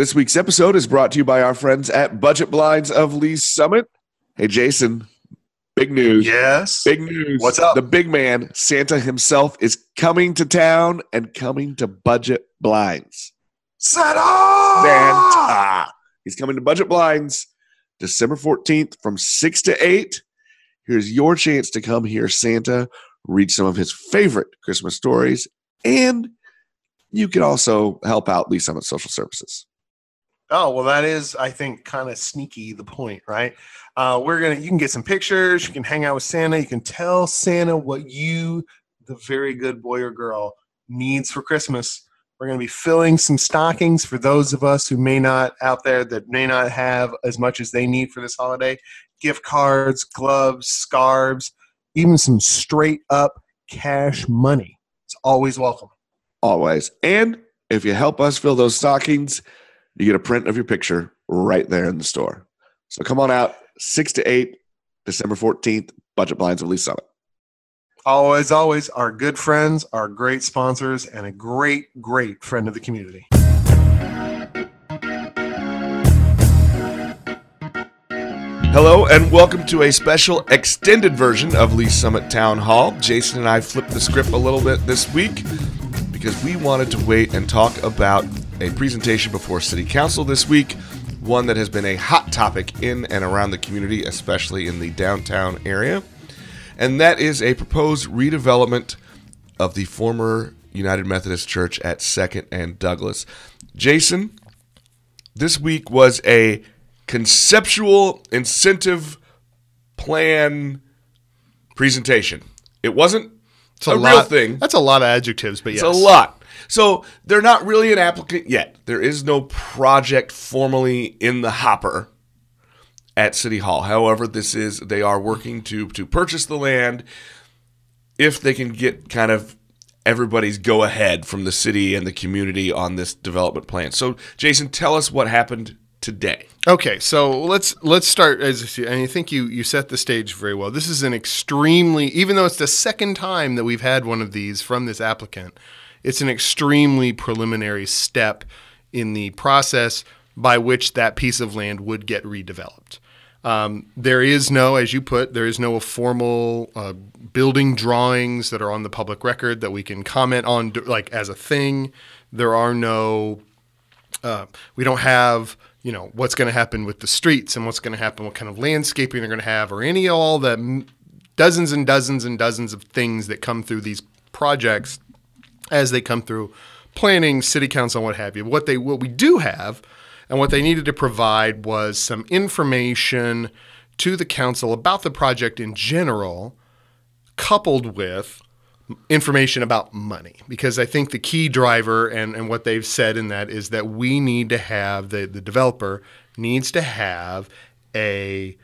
This week's episode is brought to you by our friends at Budget Blinds of Lee's Summit. Hey, Jason, big news. Yes. Big news. What's up? The big man, Santa himself, is coming to town and coming to Budget Blinds. Santa! Santa. He's coming to Budget Blinds December 14th from 6 to 8. Here's your chance to come hear Santa read some of his favorite Christmas stories, and you can also help out Lee's Summit Social Services. Oh, well, that is, I think, kind of sneaky the point, right? Uh, we're to, you can get some pictures, you can hang out with Santa, you can tell Santa what you, the very good boy or girl, needs for Christmas. We're going to be filling some stockings for those of us who may not out there that may not have as much as they need for this holiday. Gift cards, gloves, scarves, even some straight up cash money. It's always welcome. Always. And if you help us fill those stockings, you get a print of your picture right there in the store. So come on out, 6 to 8, December 14th, Budget Blinds of Lee's Summit. Always, always, our good friends, our great sponsors, and a great, great friend of the community. Hello, and welcome to a special extended version of Lee's Summit Town Hall. Jason and I flipped the script a little bit this week because we wanted to wait and talk about a presentation before City Council this week, one that has been a hot topic in and around the community, especially in the downtown area. And that is a proposed redevelopment of the former United Methodist Church at 2nd and Douglas. Jason, this week was a conceptual incentive plan presentation. It wasn't It's a, real lot, thing. That's a lot of adjectives, but It's yes. a lot. So they're not really an applicant yet. There is no project formally in the hopper at City Hall. However, this is they are working to to purchase the land if they can get kind of everybody's go ahead from the city and the community on this development plan. So, Jason, tell us what happened today. Okay, so let's let's start as and I think you you set the stage very well. This is an extremely even though it's the second time that we've had one of these from this applicant, it's an extremely preliminary step in the process by which that piece of land would get redeveloped. Um, there is no, as you put, there is no formal uh, building drawings that are on the public record that we can comment on, like as a thing. There are no uh, we don't have you know what's going to happen with the streets and what's going to happen what kind of landscaping they're going to have or any of all the m- dozens and dozens and dozens of things that come through these projects as they come through planning city council and what have you. What they what we do have and what they needed to provide was some information to the council about the project in general coupled with information about money. Because I think the key driver and, and what they've said in that is that we need to have the, the developer needs to have a,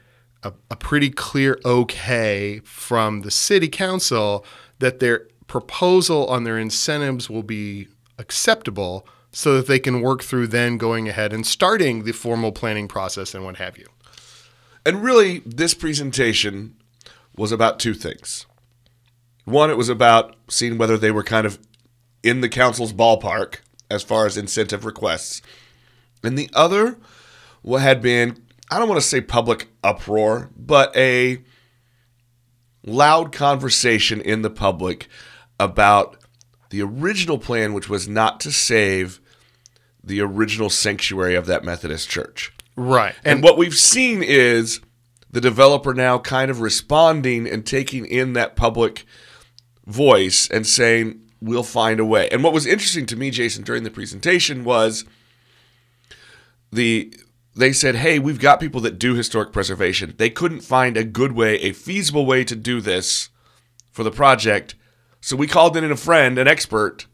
a a pretty clear okay from the city council that their proposal on their incentives will be acceptable so that they can work through then going ahead and starting the formal planning process and what have you. And really, this presentation was about two things. One, it was about seeing whether they were kind of in the council's ballpark as far as incentive requests. And the other what had been, I don't want to say public uproar, but a loud conversation in the public about the original plan, which was not to save the original sanctuary of that Methodist church. Right. And, what we've seen is the developer now kind of responding and taking in that public voice and saying, we'll find a way. And what was interesting to me, Jason, during the presentation was the they said, "Hey, we've got people that do historic preservation. They couldn't find a good way, a feasible way to do this for the project, so we called in a friend, an expert,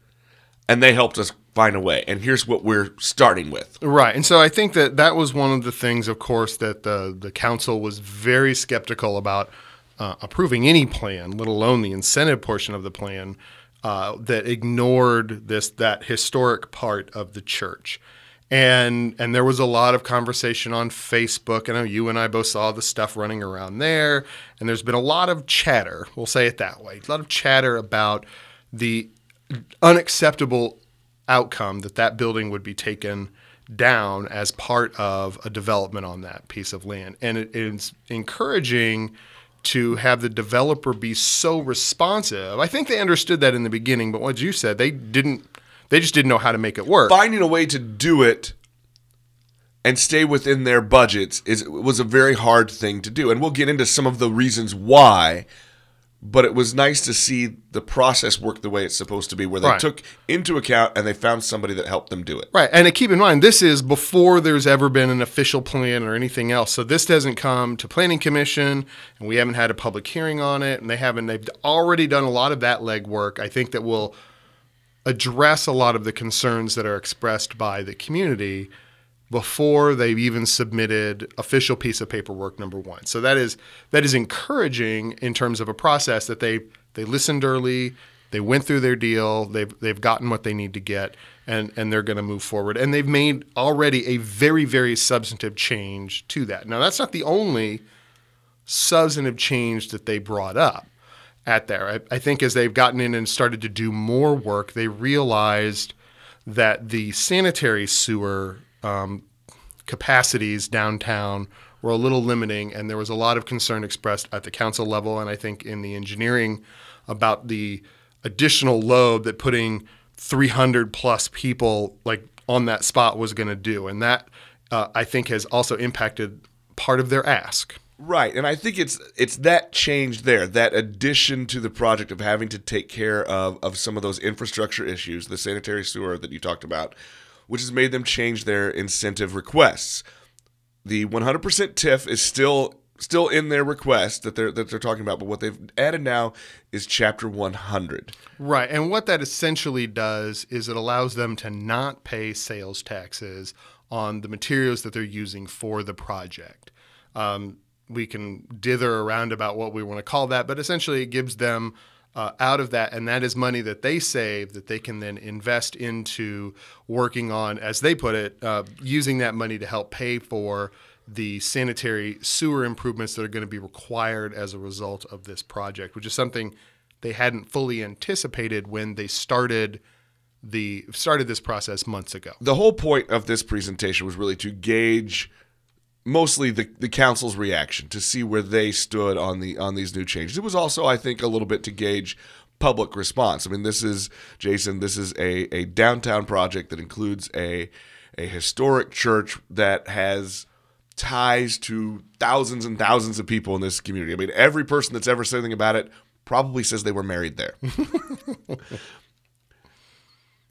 and they helped us find a way. And here's what we're starting with." Right. And so I think that that was one of the things, of course, that the, the council was very skeptical about uh, approving any plan, let alone the incentive portion of the plan, uh, that ignored this that historic part of the church. And and there was a lot of conversation on Facebook. I know you and I both saw the stuff running around there, and there's been a lot of chatter. We'll say it that way. A lot of chatter about the unacceptable outcome that that building would be taken down as part of a development on that piece of land. And it, it's encouraging to have the developer be so responsive. I think they understood that in the beginning, but what you said, they didn't they just didn't know how to make it work. Finding a way to do it and stay within their budgets is was a very hard thing to do. And we'll get into some of the reasons why but it was nice to see the process work the way it's supposed to be, where they Right. took into account and they found somebody that helped them do it. Right. And to keep in mind, this is before there's ever been an official plan or anything else. So this doesn't come to planning commission and we haven't had a public hearing on it and they haven't they've already done a lot of that legwork. I think that will address a lot of the concerns that are expressed by the community before they've even submitted official piece of paperwork number one. So that is that is encouraging in terms of a process that they they listened early, they went through their deal, they've they've gotten what they need to get, and and they're going to move forward. And they've made already a very very substantive change to that. Now that's not the only substantive change that they brought up at there. I, I think as they've gotten in and started to do more work, they realized that the sanitary sewer um, capacities downtown were a little limiting, and there was a lot of concern expressed at the council level, and I think in the engineering about the additional load that putting 300 plus people like on that spot was going to do, and that uh, I think has also impacted part of their ask. Right, and I think it's it's that change there, that addition to the project of having to take care of of some of those infrastructure issues, the sanitary sewer that you talked about, which has made them change their incentive requests. The 100% TIF is still still in their request that they're that they're talking about, but what they've added now is Chapter 100. Right. And what that essentially does is it allows them to not pay sales taxes on the materials that they're using for the project. Um, we can dither around about what we want to call that, but essentially it gives them uh, out of that, and that is money that they save that they can then invest into working on, as they put it, uh, using that money to help pay for the sanitary sewer improvements that are going to be required as a result of this project, which is something they hadn't fully anticipated when they started the started this process months ago. The whole point of this presentation was really to gauge mostly the, the council's reaction to see where they stood on the on these new changes. It was also, I think, a little bit to gauge public response. I mean, this is Jason. This is a, a downtown project that includes a a historic church that has ties to thousands and thousands of people in this community. I mean, every person that's ever said anything about it probably says they were married there.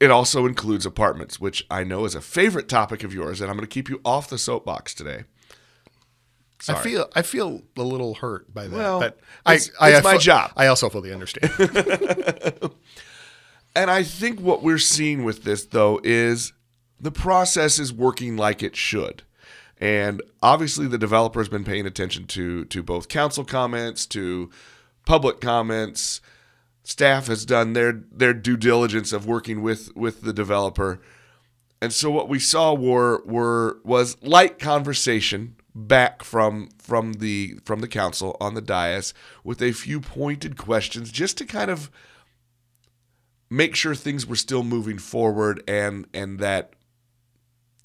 It also includes apartments, which I know is a favorite topic of yours, and I'm going to keep you off the soapbox today. I feel I feel a little hurt by that, Well, but it's- I, I my fu- job. I also fully understand. And I think what we're seeing with this, though, is the process is working like it should. And obviously, the developer has been paying attention to to both council comments, to public comments. Staff has done their their due diligence of working with with the developer. And so what we saw were were was light conversation back from from the from the council on the dais with a few pointed questions just to kind of make sure things were still moving forward and and that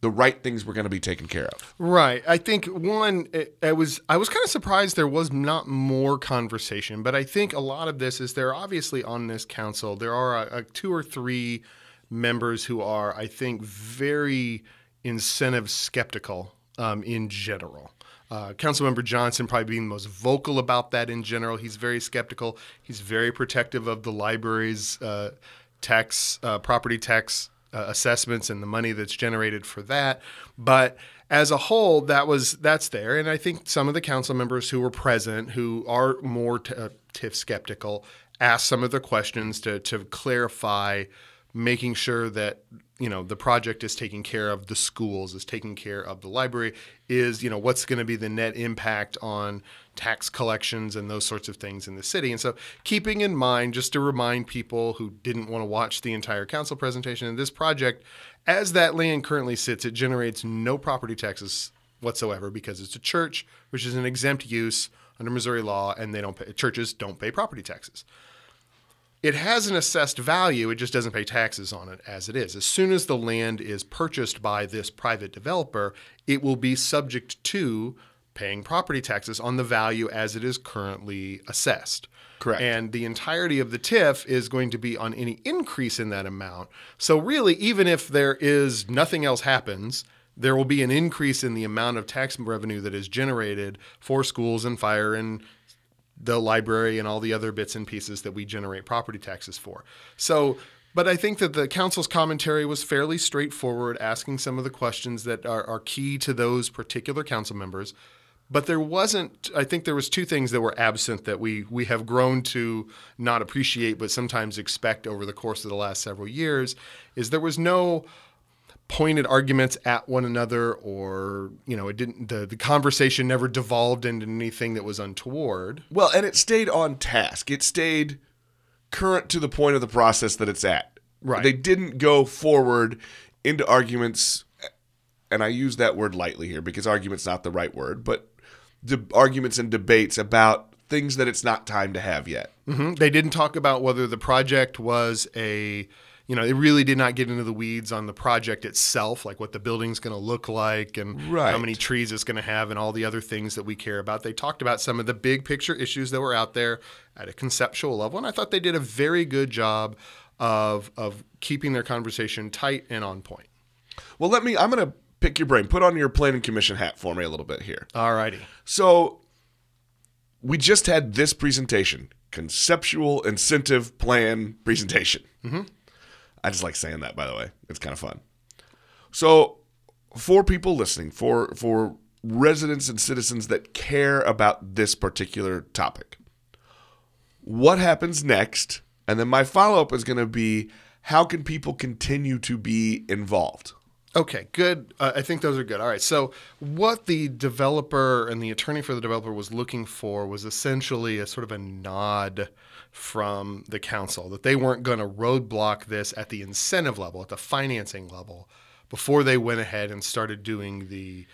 the right things were going to be taken care of. Right. I think one, it, it was I was kind of surprised there was not more conversation, but I think a lot of this is they're obviously on this council. There are a, a two or three members who are, I think, very incentive skeptical um, in general. Uh, Councilmember Johnson probably being the most vocal about that in general. He's very skeptical. He's very protective of the library's uh, tax, uh, property tax uh, assessments and the money that's generated for that. But as a whole, that was that's there, and I think some of the council members who were present, who are more t- uh, TIF skeptical, asked some of the questions to to clarify, making sure that you know the project is taking care of the schools, is taking care of the library, is you know what's going to be the net impact on tax collections and those sorts of things in the city. And so, keeping in mind, just to remind people who didn't want to watch the entire council presentation, this project, as that land currently sits, it generates no property taxes whatsoever because it's a church, which is an exempt use under Missouri law, and they don't pay, churches don't pay property taxes. It has an assessed value, it just doesn't pay taxes on it as it is. As soon as the land is purchased by this private developer, it will be subject to paying property taxes on the value as it is currently assessed. Correct. And the entirety of the TIF is going to be on any increase in that amount. So, really, even if there is nothing else happens, there will be an increase in the amount of tax revenue that is generated for schools and fire and the library and all the other bits and pieces that we generate property taxes for. So, but I think that the council's commentary was fairly straightforward, asking some of the questions that are, are key to those particular council members. But there wasn't. I think there was two things that were absent that we we have grown to not appreciate, but sometimes expect over the course of the last several years. Is there was no pointed arguments at one another or you know it didn't the, the conversation never devolved into anything that was untoward Well, and it stayed on task. It stayed current to the point of the process that it's at. Right. They didn't go forward into arguments, and I use that word lightly here because argument's not the right word, but the arguments and debates about things that it's not time to have yet. hmm They didn't talk about whether the project was a, you know, it really did not get into the weeds on the project itself, like what the building's going to look like and how many trees it's going to have and all the other things that we care about. They talked about some of the big picture issues that were out there at a conceptual level, and I thought they did a very good job of of keeping their conversation tight and on point. Well, let me. I'm going to pick your brain. Put on your planning commission hat for me a little bit here. All righty. So we just had this presentation, conceptual incentive plan presentation. Mm-hmm. I just like saying that, by the way. It's kind of fun. So for people listening, for for residents and citizens that care about this particular topic, what happens next? And then my follow up is going to be how can people continue to be involved? Okay, good. Uh, I think those are good. All right. So, what the developer and the attorney for the developer was looking for was essentially a sort of a nod from the council that they weren't going to roadblock this at the incentive level, at the financing level, before they went ahead and started doing the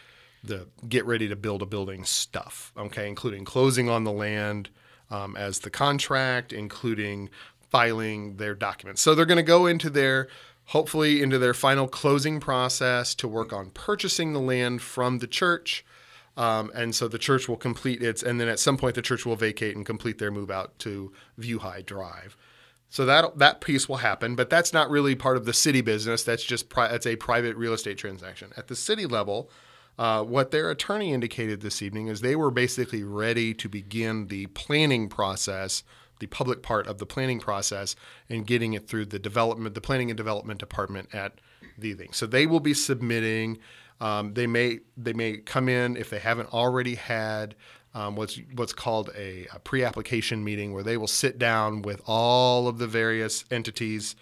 the get ready to build a building stuff. Okay, including closing on the land um, as the contract, including filing their documents. So they're going to go into their hopefully into their final closing process to work on purchasing the land from the church. Um, and so the church will complete its, and then at some point the church will vacate and complete their move out to View High Drive. So that that piece will happen, but that's not really part of the city business. That's just pri- that's a private real estate transaction. At the city level, uh, what their attorney indicated this evening is they were basically ready to begin the planning process, the public part of the planning process, and getting it through the development, the planning and development department at the thing. So they will be submitting. Um, they may they may come in if they haven't already had um, what's what's called a, a pre-application meeting where they will sit down with all of the various entities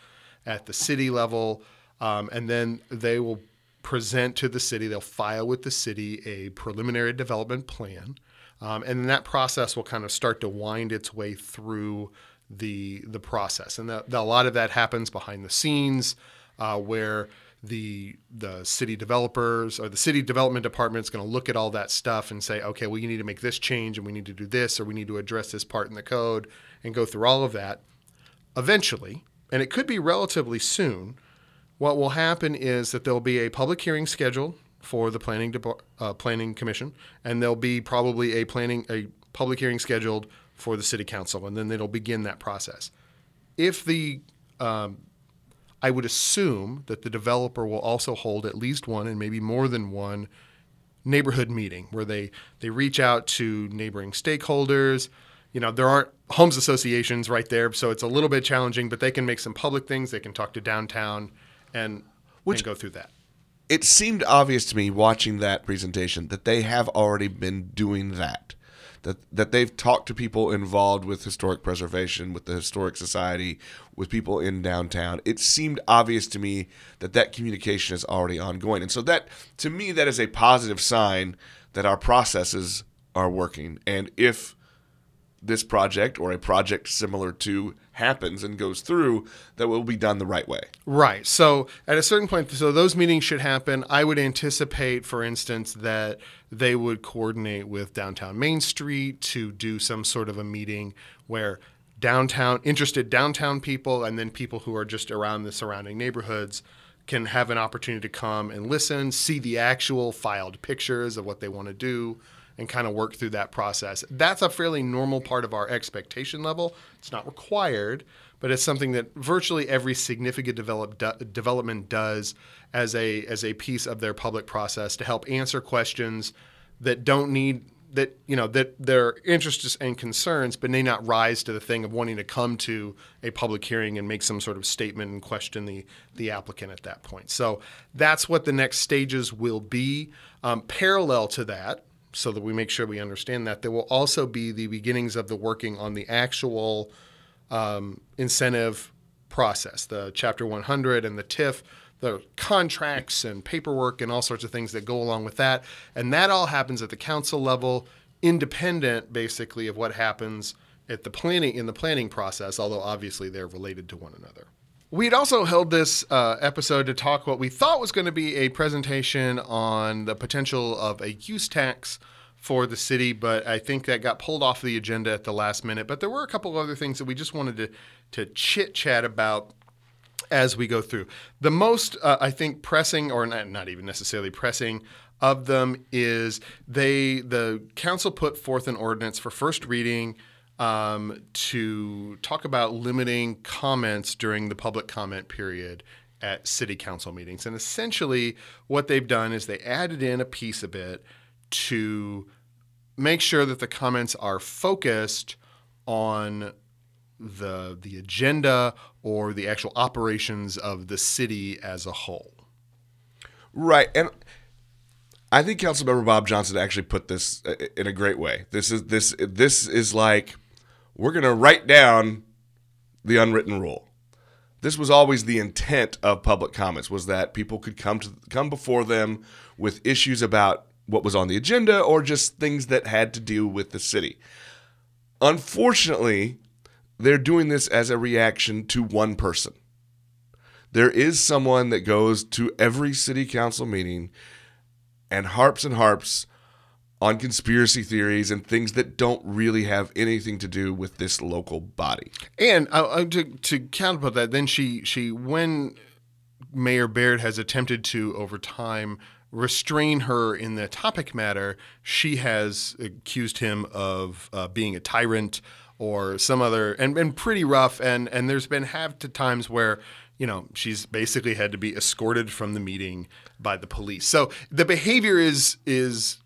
at the city level, um, and then they will present to the city. They'll file with the city a preliminary development plan, um, and then that process will kind of start to wind its way through the the process. And the, the, a lot of that happens behind the scenes, uh, where the the city developers or the city development department is going to look at all that stuff and say, okay, well, you need to make this change, and we need to do this, or we need to address this part in the code, and go through all of that. Eventually, and it could be relatively soon, what will happen is that there'll be a public hearing scheduled for the planning uh, planning commission, and there'll be probably a planning a public hearing scheduled for the city council, and then it'll begin that process. If the um, I would assume that the developer will also hold at least one and maybe more than one neighborhood meeting where they they reach out to neighboring stakeholders. You know, there aren't homes associations right there, so it's a little bit challenging, but they can make some public things. They can talk to downtown and, and go through that. It seemed obvious to me watching that presentation that they have already been doing that. That, that they've talked to people involved with historic preservation, with the historic society, with people in downtown. It seemed obvious to me that that communication is already ongoing, and so that to me that is a positive sign that our processes are working. And if this project or a project similar to happens and goes through, that will be done the right way. Right. So at a certain point, so those meetings should happen. I would anticipate, for instance, that they would coordinate with downtown Main Street to do some sort of a meeting where downtown interested downtown people and then people who are just around the surrounding neighborhoods can have an opportunity to come and listen, see the actual filed pictures of what they want to do, and kind of work through that process. That's a fairly normal part of our expectation level. It's not required, but it's something that virtually every significant develop, de- development does as a as a piece of their public process to help answer questions that don't need that you know that their interests and concerns, but may not rise to the thing of wanting to come to a public hearing and make some sort of statement and question the the applicant at that point. So that's what the next stages will be. Um, parallel to that, so that we make sure we understand that, there will also be the beginnings of the working on the actual um, incentive process, the Chapter 100 and the TIF the contracts and paperwork and all sorts of things that go along with that. And that all happens at the council level, independent basically of what happens at the planning in the planning process, although obviously they're related to one another. We'd also held this uh, episode to talk what we thought was going to be a presentation on the potential of a use tax for the city, but I think that got pulled off the agenda at the last minute. But there were a couple of other things that we just wanted to to chit chat about as we go through. The most, uh, I think, pressing, or not, not even necessarily pressing, of them is they the council put forth an ordinance for first reading um, to talk about limiting comments during the public comment period at city council meetings. And essentially, what they've done is they added in a piece of it to make sure that the comments are focused on the the agenda or the actual operations of the city as a whole. Right, and I think Councilmember Bob Johnson actually put this uh, in a great way. This is this this is like we're going to write down the unwritten rule. This was always the intent of public comments was that people could come to come before them with issues about what was on the agenda or just things that had to do with the city. Unfortunately, they're doing this as a reaction to one person. There is someone that goes to every city council meeting and harps and harps on conspiracy theories and things that don't really have anything to do with this local body. And uh, to to counterput that, then she she when Mayor Baird has attempted to over time restrain her in the topic matter, she has accused him of uh, being a tyrant, or some other and, and pretty rough and and there's been have to times where you know she's basically had to be escorted from the meeting by the police so the behavior is is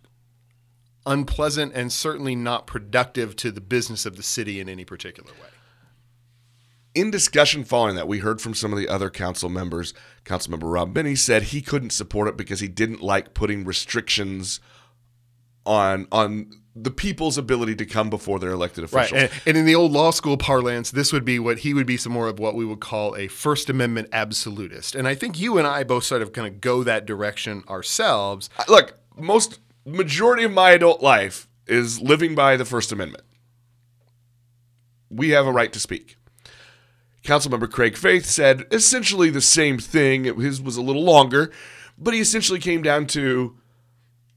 unpleasant and certainly not productive to the business of the city in any particular way in discussion following that, we heard from some of the other council members. Councilmember Rob Binney said he couldn't support it because he didn't like putting restrictions on on the people's ability to come before their elected officials. Right. And, and, in the old law school parlance, this would be what he would be some more of what we would call a First Amendment absolutist. And I think you and I both sort of kind of go that direction ourselves. Look, most majority of my adult life is living by the First Amendment. We have a right to speak. Councilmember Craig Faith said essentially the same thing. His was a little longer, but he essentially came down to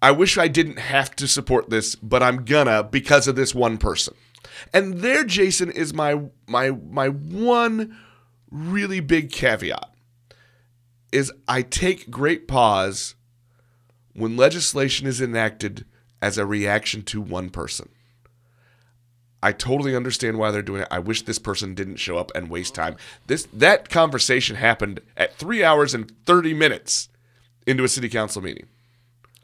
I wish I didn't have to support this, but I'm gonna because of this one person. And there, Jason, is my my my one really big caveat is I take great pause when legislation is enacted as a reaction to one person. I totally understand why they're doing it. I wish this person didn't show up and waste time. This that conversation happened at 3 hours and 30 minutes into a city council meeting.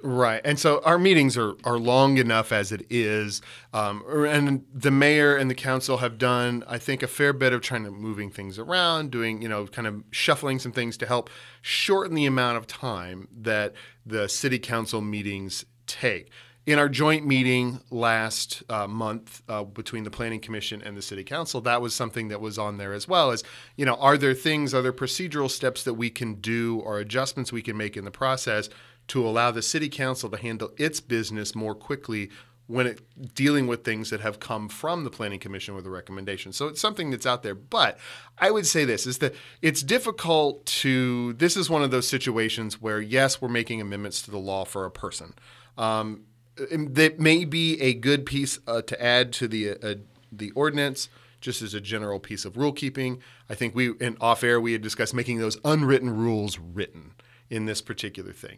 Right. And so our meetings are, are long enough as it is. Um, and the mayor and the council have done, I think, a fair bit of trying to moving things around, doing, you know, kind of shuffling some things to help shorten the amount of time that the city council meetings take. In our joint meeting last uh, month uh, between the Planning Commission and the City Council, that was something that was on there as well. As you know, are there things, are there procedural steps that we can do or adjustments we can make in the process to allow the city council to handle its business more quickly when it dealing with things that have come from the planning commission with a recommendation. So it's something that's out there. But I would say this is that it's difficult to this is one of those situations where yes, we're making amendments to the law for a person. Um, that may be a good piece uh, to add to the uh, the ordinance just as a general piece of rule keeping. I think we, in off air, we had discussed making those unwritten rules written in this particular thing.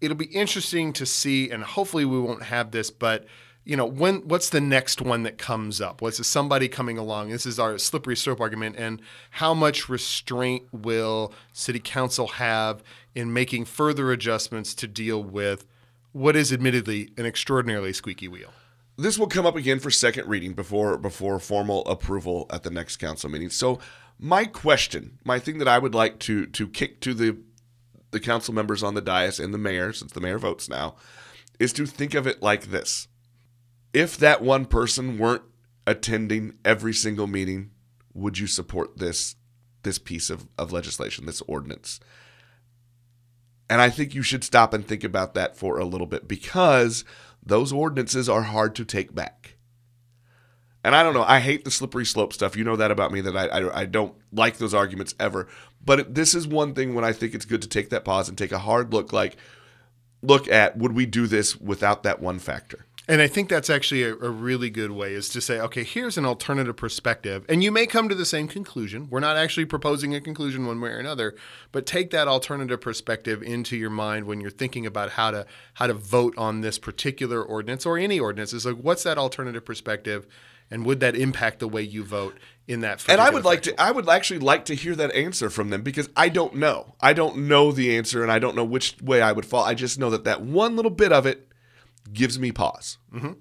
It'll be interesting to see, and hopefully we won't have this, but you know, when what's the next one that comes up? What's somebody coming along? This is our slippery slope argument, and how much restraint will city council have in making further adjustments to deal with what is admittedly an extraordinarily squeaky wheel? This will come up again for second reading before before formal approval at the next council meeting. So, my question, my thing that I would like to to kick to the the council members on the dais and the mayor, since the mayor votes now, is to think of it like this if that one person weren't attending every single meeting, would you support this this piece of, of legislation, this ordinance? And I think you should stop and think about that for a little bit because those ordinances are hard to take back. And I don't know, I hate the slippery slope stuff. You know that about me that I, I, I don't like those arguments ever. But this is one thing when I think it's good to take that pause and take a hard look like look at would we do this without that one factor? And I think that's actually a, a, really good way is to say, okay, here's an alternative perspective. And you may come to the same conclusion. We're not actually proposing a conclusion one way or another, but take that alternative perspective into your mind when you're thinking about how to how to vote on this particular ordinance or any ordinance. Is like what's that alternative perspective and would that impact the way you vote in that and i would like to i would actually like to hear that answer from them because i don't know i don't know the answer and i don't know which way i would fall i just know that that one little bit of it gives me pause. Mm-hmm.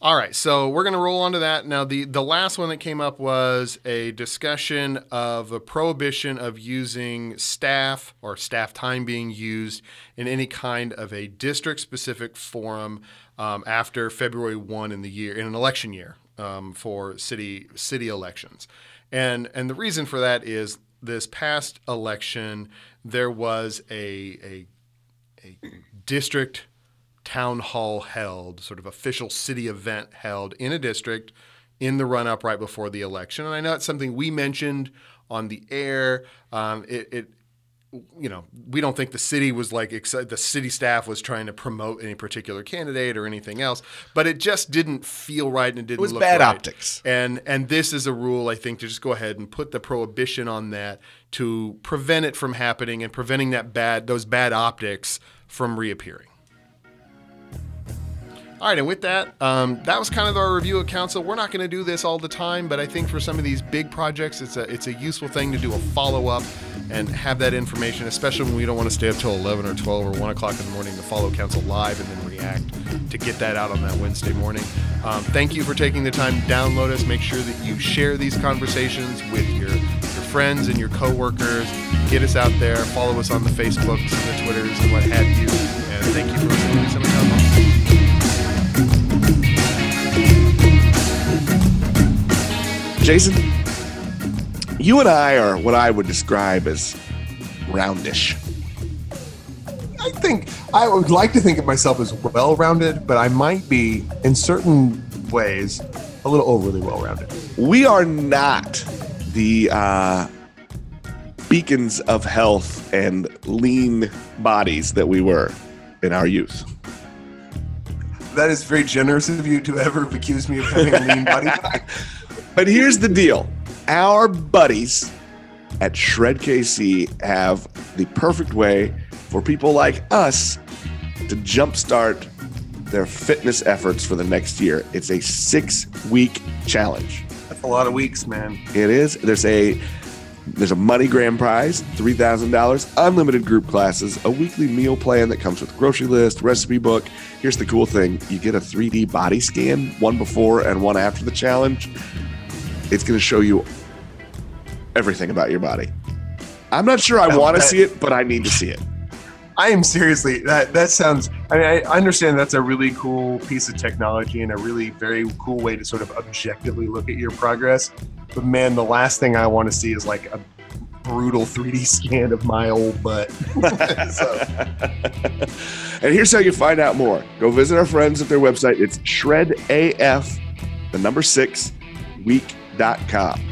All right, so we're going to roll on to that. Now, the, the last one that came up was a discussion of a prohibition of using staff or staff time being used in any kind of a district specific forum um, after February 1 in the year, in an election year um, for city, city elections. And, and the reason for that is this past election, there was a, a, a district town hall held, sort of official city event held in a district in the run up right before the election. And I know it's something we mentioned on the air. Um, it, it, you know, we don't think the city was like the city staff was trying to promote any particular candidate or anything else, but it just didn't feel right and it didn't. It was bad right. optics. And and this is a rule I think to just go ahead and put the prohibition on that to prevent it from happening and preventing that bad those bad optics from reappearing. All right, and with that, um, that was kind of our review of council. We're not going to do this all the time, but I think for some of these big projects, it's a it's a useful thing to do a follow up and have that information, especially when we don't want to stay up till 11 or 12 or 1 o'clock in the morning to follow council live and then react to get that out on that Wednesday morning. Um, thank you for taking the time to download us. Make sure that you share these conversations with your, your friends and your coworkers. Get us out there. Follow us on the Facebooks and the Twitters and what have you. And thank you for listening to some Jason, you and I are what I would describe as roundish. I think I would like to think of myself as well rounded, but I might be, in certain ways, a little overly well rounded. We are not the uh, beacons of health and lean bodies that we were in our youth. That is very generous of you to ever accuse me of having a lean body. But here's the deal our buddies at Shred KC have the perfect way for people like us to jumpstart their fitness efforts for the next year. It's a six week challenge. That's a lot of weeks, man. It is. There's a there's a money grand prize, $3,000, unlimited group classes, a weekly meal plan that comes with grocery list, recipe book. Here's the cool thing you get a 3D body scan, one before and one after the challenge. It's going to show you everything about your body. I'm not sure I want to see it, but I need to see it. I am seriously that that sounds. I mean, I understand that's a really cool piece of technology and a really very cool way to sort of objectively look at your progress. But man, the last thing I want to see is like a brutal 3D scan of my old butt. and here's how you find out more. Go visit our friends at their website. It's Shred AF, the number six, week com.